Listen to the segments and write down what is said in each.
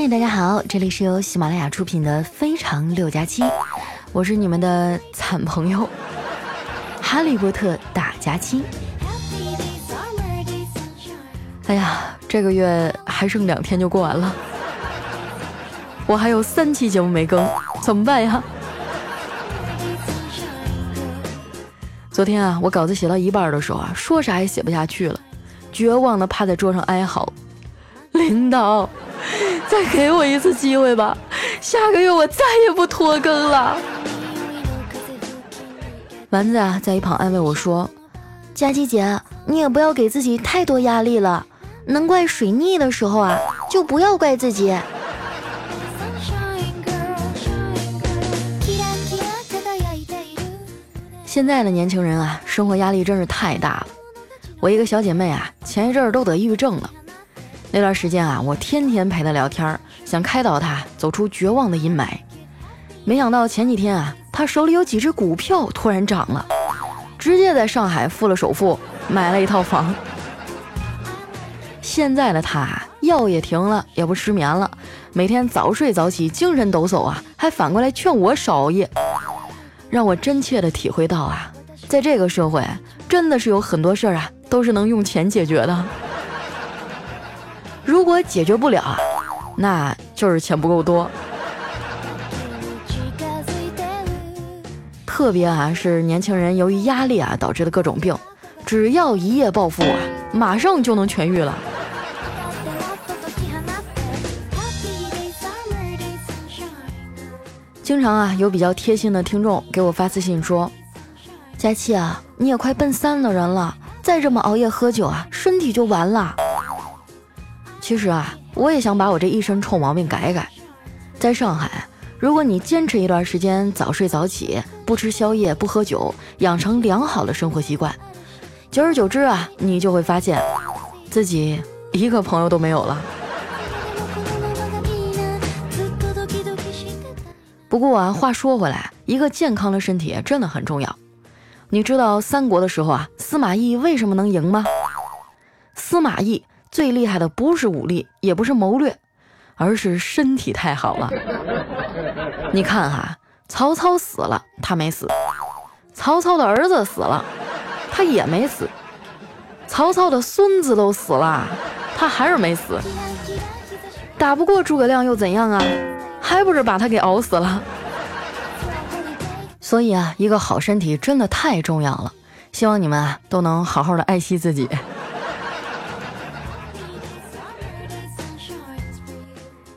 嗨，大家好，这里是由喜马拉雅出品的《非常六加七》，我是你们的惨朋友 哈利波特大假期。哎呀，这个月还剩两天就过完了，我还有三期节目没更，怎么办呀？昨天啊，我稿子写到一半的时候啊，说啥也写不下去了，绝望的趴在桌上哀嚎，领导。再给我一次机会吧，下个月我再也不拖更了。丸子啊，在一旁安慰我说：“佳琪姐，你也不要给自己太多压力了，能怪水逆的时候啊，就不要怪自己。”现在的年轻人啊，生活压力真是太大了。我一个小姐妹啊，前一阵儿都得抑郁症了。那段时间啊，我天天陪他聊天，想开导他走出绝望的阴霾。没想到前几天啊，他手里有几只股票突然涨了，直接在上海付了首付，买了一套房。现在的他药也停了，也不失眠了，每天早睡早起，精神抖擞啊，还反过来劝我少熬夜，让我真切的体会到啊，在这个社会，真的是有很多事儿啊，都是能用钱解决的。如果解决不了啊，那就是钱不够多。特别啊，是年轻人由于压力啊导致的各种病，只要一夜暴富啊，马上就能痊愈了。经常啊，有比较贴心的听众给我发私信说：“佳期啊，你也快奔三的人了，再这么熬夜喝酒啊，身体就完了。”其实啊，我也想把我这一身臭毛病改改。在上海，如果你坚持一段时间早睡早起，不吃宵夜，不喝酒，养成良好的生活习惯，久而久之啊，你就会发现自己一个朋友都没有了。不过啊，话说回来，一个健康的身体真的很重要。你知道三国的时候啊，司马懿为什么能赢吗？司马懿。最厉害的不是武力，也不是谋略，而是身体太好了。你看哈，曹操死了，他没死；曹操的儿子死了，他也没死；曹操的孙子都死了，他还是没死。打不过诸葛亮又怎样啊？还不是把他给熬死了。所以啊，一个好身体真的太重要了。希望你们啊都能好好的爱惜自己。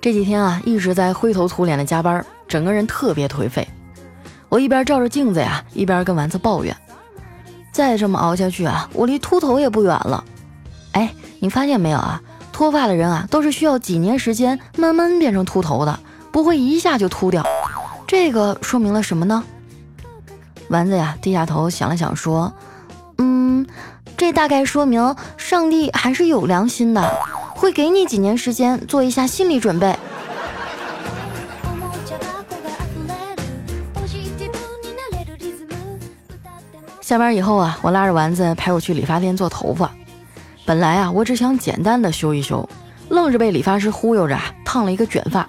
这几天啊，一直在灰头土脸的加班，整个人特别颓废。我一边照着镜子呀，一边跟丸子抱怨：“再这么熬下去啊，我离秃头也不远了。”哎，你发现没有啊？脱发的人啊，都是需要几年时间慢慢变成秃头的，不会一下就秃掉。这个说明了什么呢？丸子呀，低下头想了想，说：“嗯，这大概说明上帝还是有良心的。”会给你几年时间做一下心理准备。下班以后啊，我拉着丸子陪我去理发店做头发。本来啊，我只想简单的修一修，愣是被理发师忽悠着烫了一个卷发。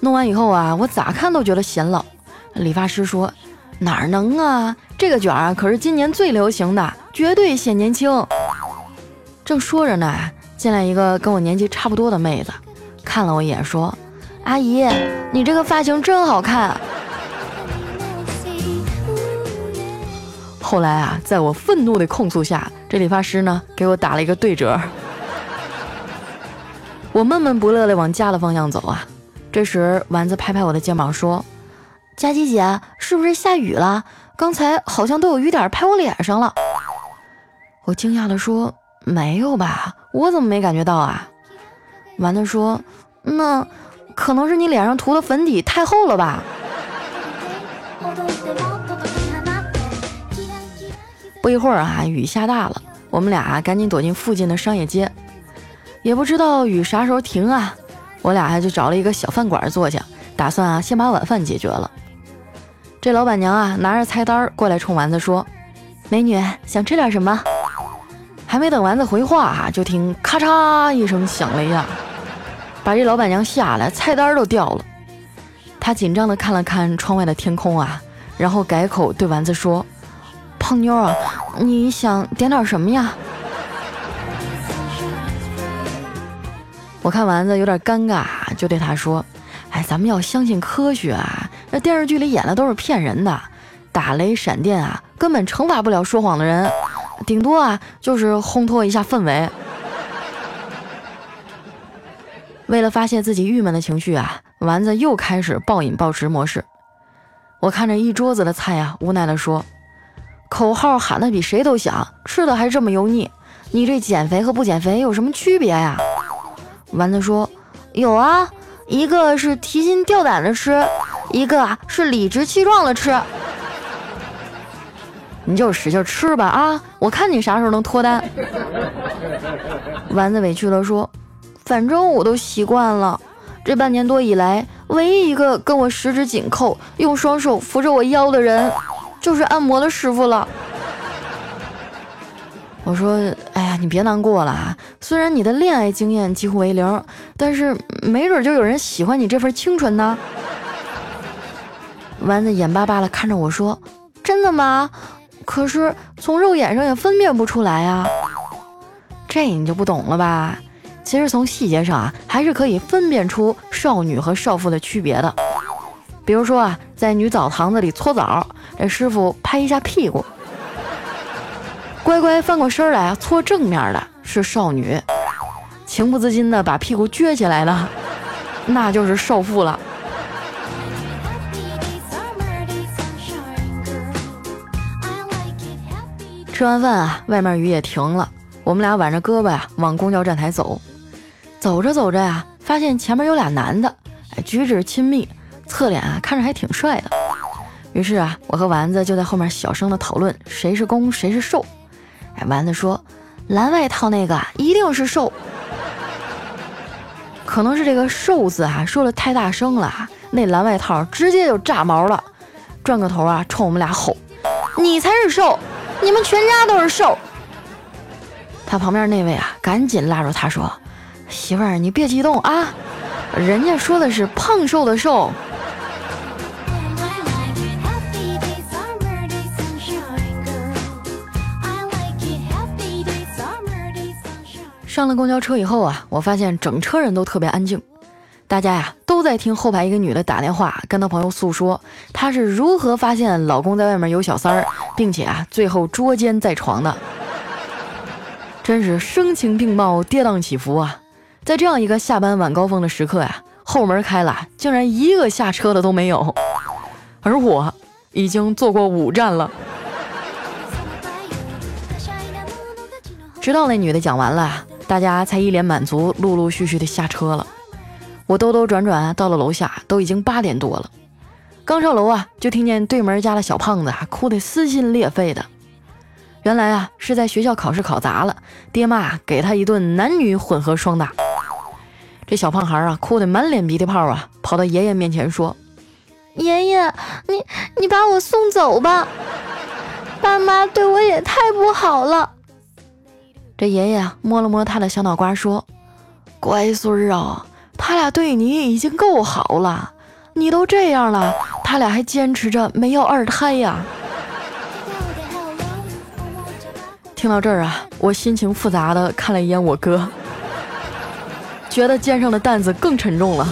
弄完以后啊，我咋看都觉得显老。理发师说：“哪能啊，这个卷啊可是今年最流行的，绝对显年轻。”正说着呢。进来一个跟我年纪差不多的妹子，看了我一眼，说：“阿姨，你这个发型真好看。”后来啊，在我愤怒的控诉下，这理发师呢给我打了一个对折。我闷闷不乐的往家的方向走啊。这时，丸子拍拍我的肩膀说：“佳琪姐，是不是下雨了？刚才好像都有雨点拍我脸上了。”我惊讶的说。没有吧？我怎么没感觉到啊？丸子说：“那可能是你脸上涂的粉底太厚了吧。”不一会儿啊，雨下大了，我们俩赶紧躲进附近的商业街。也不知道雨啥时候停啊，我俩还就找了一个小饭馆坐下，打算啊先把晚饭解决了。这老板娘啊拿着菜单过来冲丸子说：“美女，想吃点什么？”还没等丸子回话啊，就听咔嚓一声响了一下，把这老板娘吓得菜单都掉了。他紧张的看了看窗外的天空啊，然后改口对丸子说：“胖妞啊，你想点点什么呀？”我看丸子有点尴尬，就对他说：“哎，咱们要相信科学啊！那电视剧里演的都是骗人的，打雷闪电啊，根本惩罚不了说谎的人，顶多啊就是烘托一下氛围。”为了发泄自己郁闷的情绪啊，丸子又开始暴饮暴食模式。我看着一桌子的菜啊，无奈地说：“口号喊得比谁都响，吃的还这么油腻，你这减肥和不减肥有什么区别呀？”丸子说：“有啊，一个是提心吊胆的吃，一个啊是理直气壮的吃。你就使劲吃吧啊，我看你啥时候能脱单。”丸子委屈地说：“反正我都习惯了，这半年多以来，唯一一个跟我十指紧扣、用双手扶着我腰的人，就是按摩的师傅了。”我说：“哎呀，你别难过了啊！虽然你的恋爱经验几乎为零，但是没准就有人喜欢你这份清纯呢。”丸子眼巴巴地看着我说：“真的吗？可是从肉眼上也分辨不出来啊。”这你就不懂了吧？其实从细节上啊，还是可以分辨出少女和少妇的区别的。比如说啊，在女澡堂子里搓澡，这师傅拍一下屁股。乖乖翻过身来啊搓正面的是少女，情不自禁的把屁股撅起来的，那就是少妇了。吃完饭啊，外面雨也停了，我们俩挽着胳膊呀往公交站台走。走着走着呀，发现前面有俩男的，哎，举止亲密，侧脸啊看着还挺帅的。于是啊，我和丸子就在后面小声的讨论谁是攻谁是受。哎，丸子说：“蓝外套那个一定是瘦，可能是这个‘瘦’字啊说的太大声了，那蓝外套直接就炸毛了，转个头啊冲我们俩吼：‘你才是瘦，你们全家都是瘦！’他旁边那位啊赶紧拉住他说：‘媳妇儿，你别激动啊，人家说的是胖瘦的瘦。’”上了公交车以后啊，我发现整车人都特别安静，大家呀都在听后排一个女的打电话跟她朋友诉说，她是如何发现老公在外面有小三儿，并且啊最后捉奸在床的。真是声情并茂，跌宕起伏啊！在这样一个下班晚高峰的时刻呀，后门开了，竟然一个下车的都没有，而我已经坐过五站了。直到那女的讲完了。大家才一脸满足，陆陆续续的下车了。我兜兜转转到了楼下，都已经八点多了。刚上楼啊，就听见对门家的小胖子啊哭得撕心裂肺的。原来啊，是在学校考试考砸了，爹妈给他一顿男女混合双打。这小胖孩啊，哭得满脸鼻涕泡啊，跑到爷爷面前说：“爷爷，你你把我送走吧，爸妈对我也太不好了。”这爷爷摸了摸他的小脑瓜，说：“乖孙儿啊，他俩对你已经够好了，你都这样了，他俩还坚持着没要二胎呀。”听到这儿啊，我心情复杂的看了一眼我哥，觉得肩上的担子更沉重了。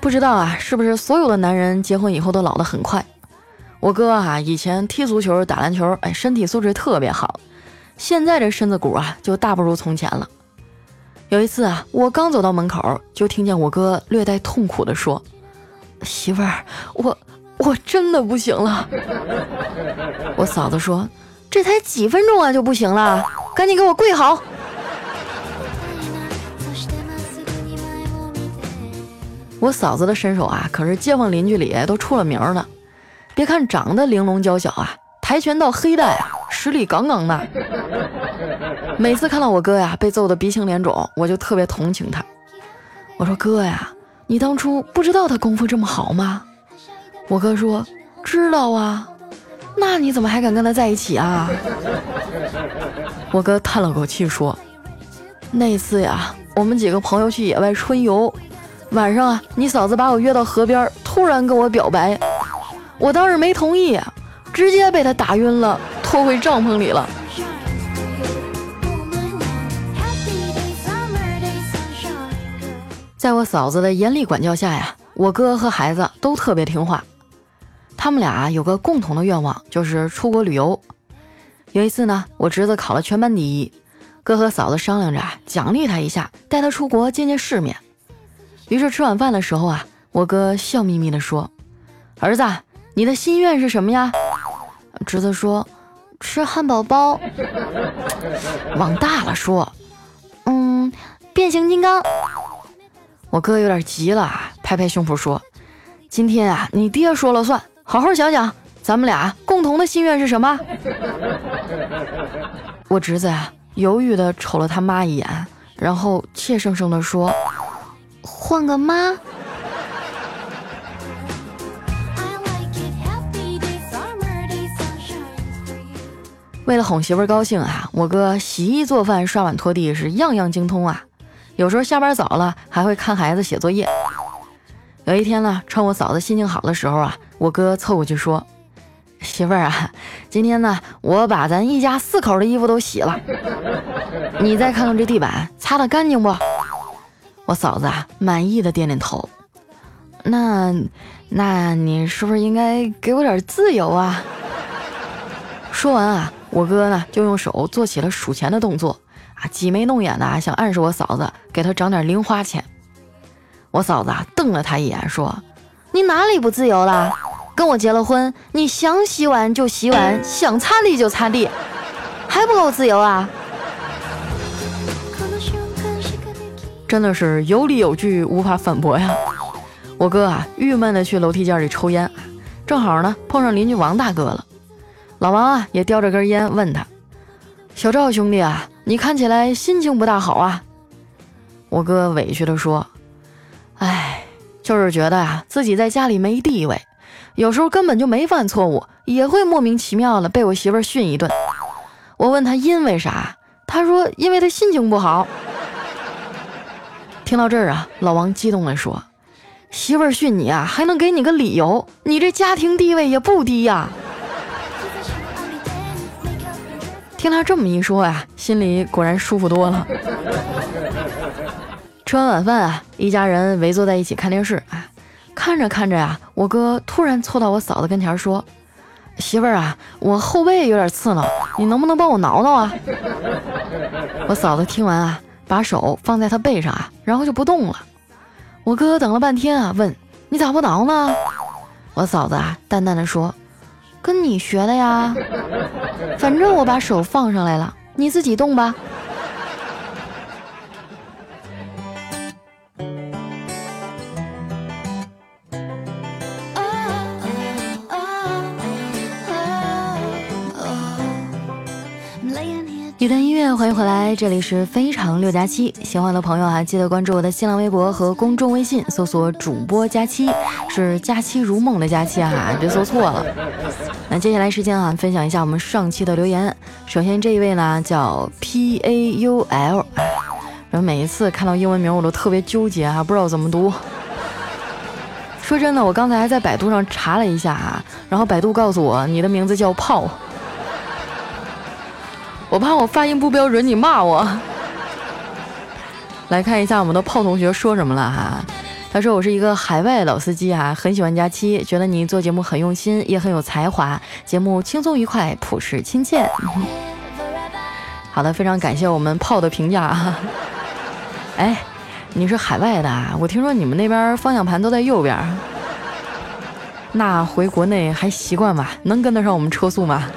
不知道啊，是不是所有的男人结婚以后都老得很快？我哥啊以前踢足球、打篮球，哎，身体素质特别好。现在这身子骨啊，就大不如从前了。有一次啊，我刚走到门口，就听见我哥略带痛苦地说：“媳妇儿，我我真的不行了。”我嫂子说：“这才几分钟啊，就不行了？赶紧给我跪好！” 我嫂子的身手啊，可是街坊邻居里都出了名的。别看长得玲珑娇小啊，跆拳道黑带啊，实力杠杠的。每次看到我哥呀被揍得鼻青脸肿，我就特别同情他。我说哥呀，你当初不知道他功夫这么好吗？我哥说知道啊，那你怎么还敢跟他在一起啊？我哥叹了口气说：“那次呀，我们几个朋友去野外春游，晚上啊，你嫂子把我约到河边，突然跟我表白，我当时没同意，直接被他打晕了，拖回帐篷里了。”在我嫂子的严厉管教下呀，我哥和孩子都特别听话。他们俩有个共同的愿望，就是出国旅游。有一次呢，我侄子考了全班第一，哥和嫂子商量着奖励他一下，带他出国见见世面。于是吃晚饭的时候啊，我哥笑眯眯地说：“儿子，你的心愿是什么呀？”侄子说：“吃汉堡包。”往大了说：“嗯，变形金刚。”我哥有点急了，拍拍胸脯说：“今天啊，你爹说了算，好好想想，咱们俩共同的心愿是什么？” 我侄子啊，犹豫的瞅了他妈一眼，然后怯生生的说：“换个妈。”为了哄媳妇高兴啊，我哥洗衣做饭、刷碗拖地是样样精通啊。有时候下班早了，还会看孩子写作业。有一天呢，趁我嫂子心情好的时候啊，我哥凑过去说：“媳妇儿啊，今天呢，我把咱一家四口的衣服都洗了，你再看看这地板擦得干净不？”我嫂子啊，满意的点点头。那，那你是不是应该给我点自由啊？说完啊，我哥呢就用手做起了数钱的动作。啊，挤眉弄眼的，想暗示我嫂子给他涨点零花钱。我嫂子啊，瞪了他一眼，说：“你哪里不自由了？跟我结了婚，你想洗碗就洗碗，想擦地就擦地，还不够自由啊？”真的是有理有据，无法反驳呀。我哥啊，郁闷的去楼梯间里抽烟，正好呢碰上邻居王大哥了。老王啊，也叼着根烟，问他：“小赵兄弟啊。”你看起来心情不大好啊，我哥委屈的说：“哎，就是觉得啊自己在家里没地位，有时候根本就没犯错误，也会莫名其妙的被我媳妇训一顿。我问他因为啥，他说因为他心情不好。”听到这儿啊，老王激动的说：“媳妇训你啊，还能给你个理由？你这家庭地位也不低呀。”听他这么一说呀，心里果然舒服多了。吃完晚饭啊，一家人围坐在一起看电视啊，看着看着呀，我哥突然凑到我嫂子跟前说：“媳妇儿啊，我后背有点刺挠，你能不能帮我挠挠啊？”我嫂子听完啊，把手放在他背上啊，然后就不动了。我哥等了半天啊，问：“你咋不挠呢？”我嫂子啊，淡淡的说。跟你学的呀，反正我把手放上来了，你自己动吧。一段音乐，欢迎回来，这里是非常六加七。喜欢的朋友啊，记得关注我的新浪微博和公众微信，搜索主播佳期，是佳期如梦的佳期啊，别搜错了。那接下来时间啊，分享一下我们上期的留言。首先这一位呢叫 P A U L，然后每一次看到英文名我都特别纠结啊，不知道怎么读。说真的，我刚才还在百度上查了一下啊，然后百度告诉我你的名字叫炮。我怕我发音不标准，你骂我。来看一下我们的炮同学说什么了哈。他说我是一个海外老司机啊，很喜欢佳期，觉得你做节目很用心，也很有才华，节目轻松愉快，朴实亲切。好的，非常感谢我们炮的评价啊。哎，你是海外的啊？我听说你们那边方向盘都在右边。那回国内还习惯吗？能跟得上我们车速吗？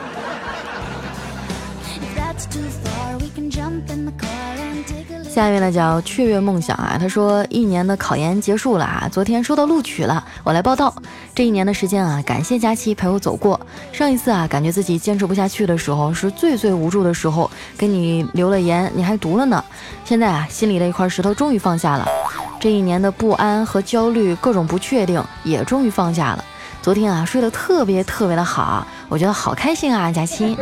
下一位呢叫雀跃梦想啊，他说一年的考研结束了啊，昨天收到录取了，我来报道。这一年的时间啊，感谢佳期陪我走过。上一次啊，感觉自己坚持不下去的时候，是最最无助的时候，给你留了言，你还读了呢。现在啊，心里的一块石头终于放下了，这一年的不安和焦虑，各种不确定也终于放下了。昨天啊，睡得特别特别的好，我觉得好开心啊，佳期。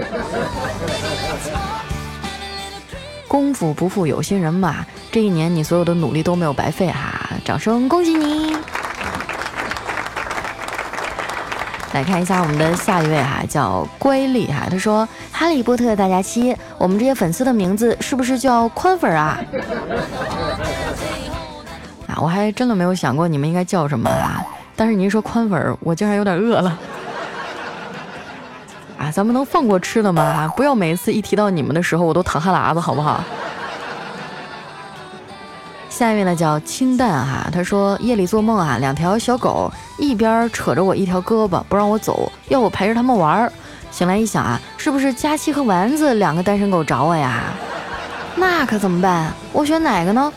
功夫不负有心人嘛，这一年你所有的努力都没有白费哈，掌声恭喜你！来看一下我们的下一位哈，叫乖丽哈，他说：“哈利波特大假期，我们这些粉丝的名字是不是叫宽粉啊？”啊，我还真的没有想过你们应该叫什么啊，但是你一说宽粉，我竟然有点饿了。啊，咱们能放过吃的吗？不要每一次一提到你们的时候，我都淌哈喇子，好不好？下一位呢叫清淡哈，他说夜里做梦啊，两条小狗一边扯着我一条胳膊不让我走，要我陪着他们玩儿。醒来一想啊，是不是佳期和丸子两个单身狗找我呀？那可怎么办？我选哪个呢？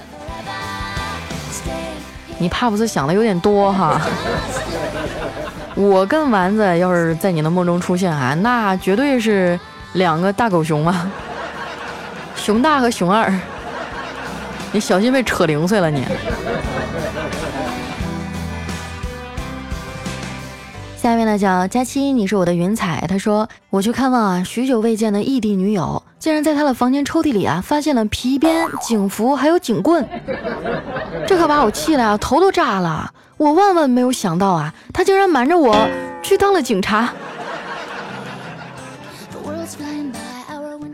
你怕不是想的有点多哈？我跟丸子要是在你的梦中出现啊，那绝对是两个大狗熊啊，熊大和熊二。你小心被扯零碎了你。下面呢叫佳期，你是我的云彩。他说我去看望啊，许久未见的异地女友，竟然在他的房间抽屉里啊，发现了皮鞭、警服还有警棍，这可把我气的啊，头都炸了。我万万没有想到啊，他竟然瞒着我去当了警察。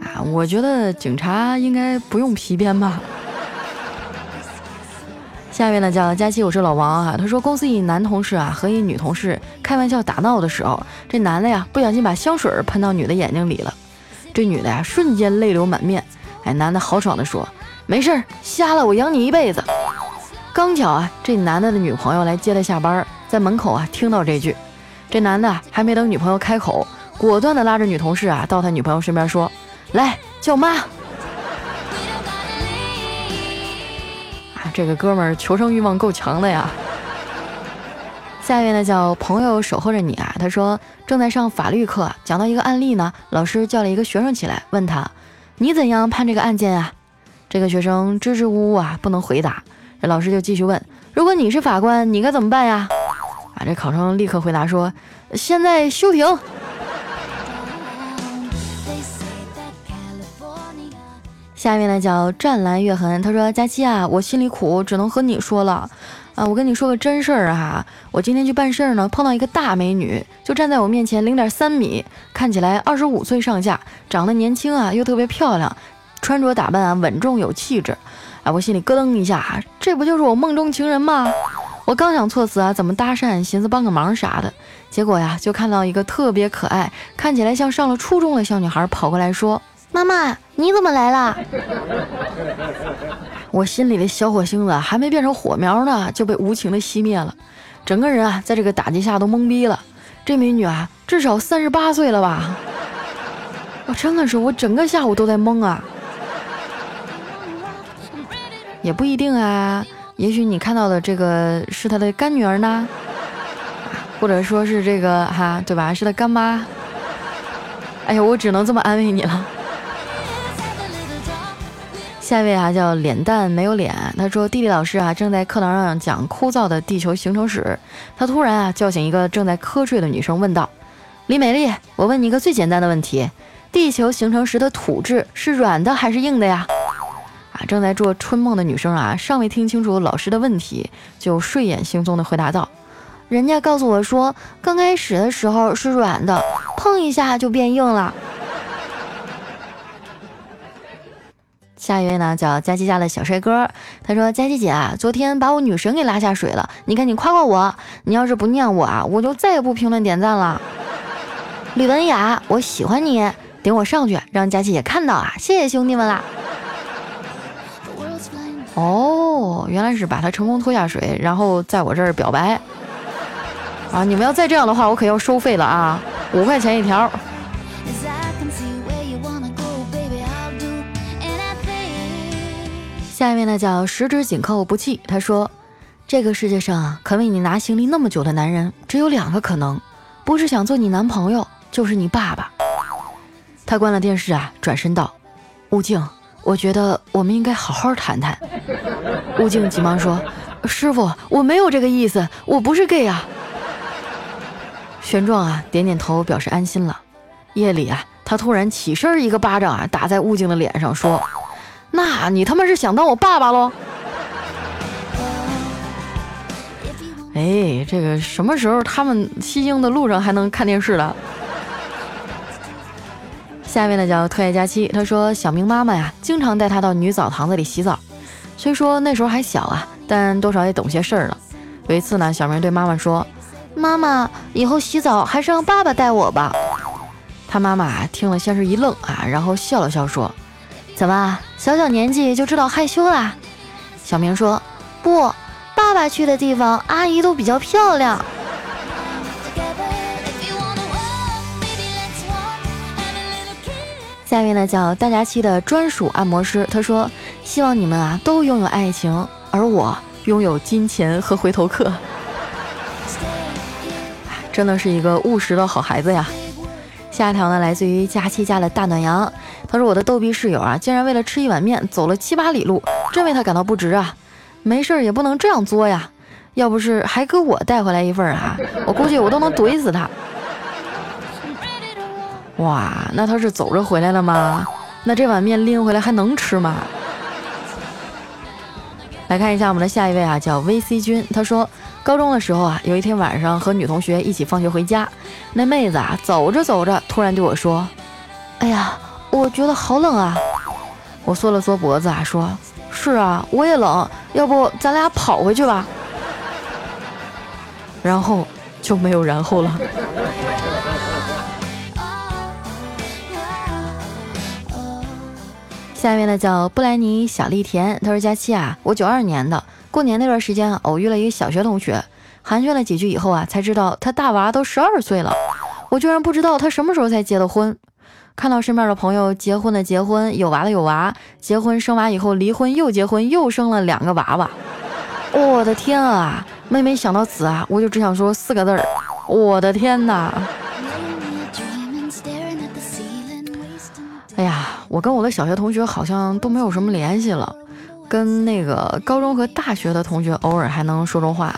啊，我觉得警察应该不用皮鞭吧。下面呢叫佳琪，我是老王啊。他说公司一男同事啊和一女同事开玩笑打闹的时候，这男的呀不小心把香水喷到女的眼睛里了，这女的呀瞬间泪流满面。哎，男的豪爽的说：“没事儿，瞎了我养你一辈子。”刚巧啊这男的的女朋友来接他下班，在门口啊听到这句，这男的还没等女朋友开口，果断的拉着女同事啊到他女朋友身边说：“来叫妈。”啊这个哥们儿求生欲望够强的呀。下一位呢叫朋友守候着你啊，他说正在上法律课，讲到一个案例呢，老师叫了一个学生起来，问他你怎样判这个案件啊？这个学生支支吾吾啊，不能回答。这老师就继续问，如果你是法官，你该怎么办呀？啊，这考生立刻回答说，现在休庭。下面呢叫湛蓝月痕，他说：“佳期啊，我心里苦，只能和你说了。啊，我跟你说个真事儿哈，我今天去办事儿呢，碰到一个大美女，就站在我面前零点三米，看起来二十五岁上下，长得年轻啊，又特别漂亮，穿着打扮啊稳重有气质。啊，我心里咯噔一下，这不就是我梦中情人吗？我刚想措辞啊怎么搭讪，寻思帮个忙啥的，结果呀，就看到一个特别可爱，看起来像上了初中的小女孩跑过来说。”妈妈，你怎么来了？我心里的小火星子还没变成火苗呢，就被无情的熄灭了。整个人啊，在这个打击下都懵逼了。这美女啊，至少三十八岁了吧？我真的是，我整个下午都在懵啊。也不一定啊，也许你看到的这个是他的干女儿呢，或者说是这个哈，对吧？是他干妈。哎呀，我只能这么安慰你了。下一位啊，叫脸蛋没有脸。他说：“弟弟老师啊，正在课堂上讲枯燥的地球形成史。他突然啊，叫醒一个正在瞌睡的女生，问道：‘李美丽，我问你一个最简单的问题：地球形成时的土质是软的还是硬的呀？’，正在做春梦的女生啊，尚未听清楚老师的问题，就睡眼惺忪地回答道：‘人家告诉我说，刚开始的时候是软的，碰一下就变硬了。’”下一位呢，叫佳琪家的小帅哥。他说：“佳琪姐啊，昨天把我女神给拉下水了，你赶紧夸夸我。你要是不念我啊，我就再也不评论点赞了。”李文雅，我喜欢你，顶我上去，让佳琪姐看到啊！谢谢兄弟们啦。哦，原来是把他成功拖下水，然后在我这儿表白啊！你们要再这样的话，我可要收费了啊，五块钱一条。下一位呢叫十指紧扣不弃。他说：“这个世界上啊肯为你拿行李那么久的男人，只有两个可能，不是想做你男朋友，就是你爸爸。”他关了电视啊，转身道：“悟净，我觉得我们应该好好谈谈。”悟净急忙说：“师傅，我没有这个意思，我不是 gay 啊。”玄奘啊，点点头表示安心了。夜里啊，他突然起身一个巴掌啊，打在悟净的脸上，说。那你他妈是想当我爸爸喽？哎，这个什么时候他们西京的路上还能看电视了？下面呢叫特爱佳期，他说小明妈妈呀，经常带他到女澡堂子里洗澡。虽说那时候还小啊，但多少也懂些事儿了。有一次呢，小明对妈妈说：“妈妈，以后洗澡还是让爸爸带我吧。”他妈妈听了先是一愣啊，然后笑了笑说：“怎么小小年纪就知道害羞啦？”小明说：“不。”爸爸去的地方，阿姨都比较漂亮。下面呢叫大家期的专属按摩师，他说：“希望你们啊都拥有爱情，而我拥有金钱和回头客。”真的是一个务实的好孩子呀。下一条呢来自于佳期家的大暖阳，他说：“我的逗逼室友啊，竟然为了吃一碗面走了七八里路，真为他感到不值啊。”没事儿也不能这样作呀，要不是还给我带回来一份啊，我估计我都能怼死他。哇，那他是走着回来了吗？那这碗面拎回来还能吃吗？来看一下我们的下一位啊，叫 VC 君，他说高中的时候啊，有一天晚上和女同学一起放学回家，那妹子啊走着走着突然对我说：“哎呀，我觉得好冷啊。”我缩了缩脖子啊说。是啊，我也冷，要不咱俩跑回去吧？然后就没有然后了。下面呢叫布莱尼小丽甜，他说：“佳期啊，我九二年的，过年那段时间偶遇了一个小学同学，寒暄了几句以后啊，才知道他大娃都十二岁了，我居然不知道他什么时候才结的婚。”看到身边的朋友结婚的结婚，有娃的有娃，结婚生娃以后离婚又结婚又生了两个娃娃，我的天啊！每每想到此啊，我就只想说四个字儿：我的天哪！我跟我的小学同学好像都没有什么联系了，跟那个高中和大学的同学偶尔还能说说话，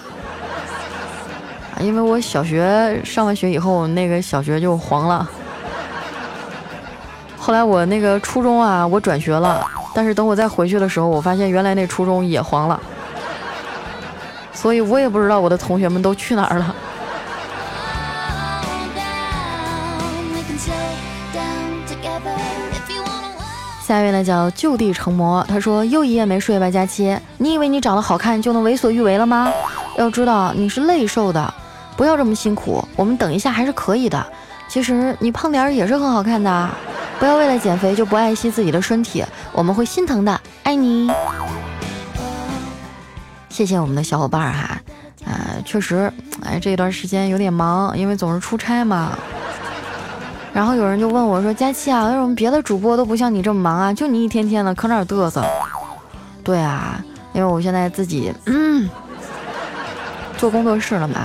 因为我小学上完学以后，那个小学就黄了。后来我那个初中啊，我转学了，但是等我再回去的时候，我发现原来那初中也黄了，所以我也不知道我的同学们都去哪儿了。下一位呢叫就地成魔，他说又一夜没睡吧，佳期，你以为你长得好看就能为所欲为了吗？要知道你是累瘦的，不要这么辛苦，我们等一下还是可以的。其实你胖点儿也是很好看的。不要为了减肥就不爱惜自己的身体，我们会心疼的。爱你，谢谢我们的小伙伴哈。呃，确实，哎，这段时间有点忙，因为总是出差嘛。然后有人就问我说：“佳期啊，为什么别的主播都不像你这么忙啊？就你一天天的搁那儿嘚瑟。”对啊，因为我现在自己嗯做工作室了嘛。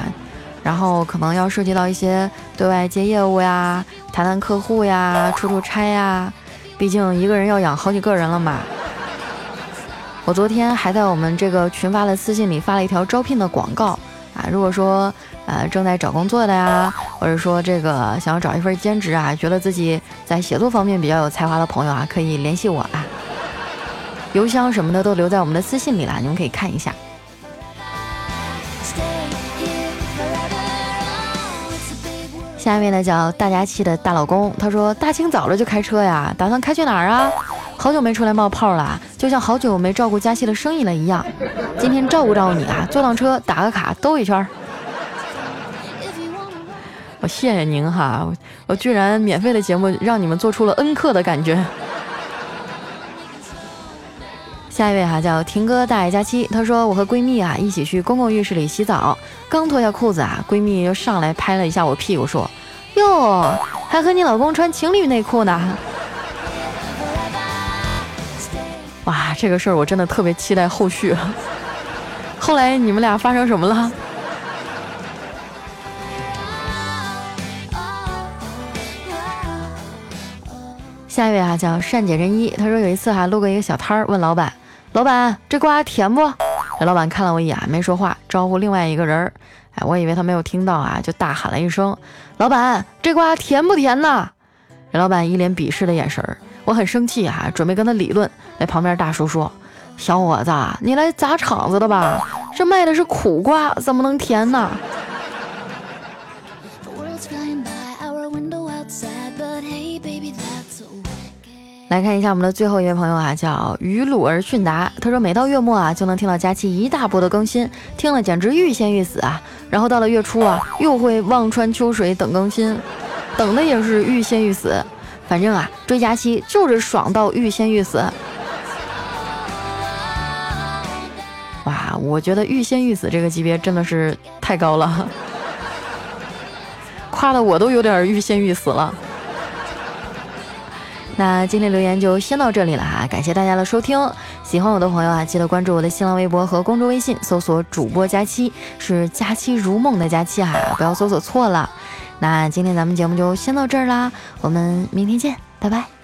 然后可能要涉及到一些对外接业务呀、谈谈客户呀、出出差呀，毕竟一个人要养好几个人了嘛。我昨天还在我们这个群发的私信里发了一条招聘的广告啊，如果说呃正在找工作的呀，或者说这个想要找一份兼职啊，觉得自己在写作方面比较有才华的朋友啊，可以联系我啊。邮箱什么的都留在我们的私信里了，你们可以看一下。下一位呢叫大家期的大老公，他说大清早的就开车呀，打算开去哪儿啊？好久没出来冒泡了，就像好久没照顾佳期的生意了一样。今天照顾照顾你啊，坐趟车打个卡兜一圈。我谢谢您哈，我居然免费的节目让你们做出了恩客的感觉。下一位哈叫婷哥大爷佳期，他说我和闺蜜啊一起去公共浴室里洗澡，刚脱下裤子啊，闺蜜就上来拍了一下我屁股说。哟，还和你老公穿情侣内裤呢！哇，这个事儿我真的特别期待后续。后来你们俩发生什么了？下一位啊，叫善解人意。他说有一次哈，路过一个小摊儿，问老板：“老板，这瓜甜不？”这老板看了我一眼，没说话，招呼另外一个人儿。哎，我以为他没有听到啊，就大喊了一声：“老板，这瓜甜不甜呐？”这老板一脸鄙视的眼神儿，我很生气啊，准备跟他理论。那旁边大叔说：“小伙子，你来砸场子的吧？这卖的是苦瓜，怎么能甜呢？”来看一下我们的最后一位朋友啊，叫于鲁尔逊达。他说，每到月末啊，就能听到佳期一大波的更新，听了简直欲仙欲死啊。然后到了月初啊，又会望穿秋水等更新，等的也是欲仙欲死。反正啊，追佳期就是爽到欲仙欲死。哇，我觉得欲仙欲死这个级别真的是太高了，夸的我都有点欲仙欲死了。那今天留言就先到这里了哈，感谢大家的收听。喜欢我的朋友啊，记得关注我的新浪微博和公众微信，搜索主播佳期，是佳期如梦的佳期哈，不要搜索错了。那今天咱们节目就先到这儿啦，我们明天见，拜拜。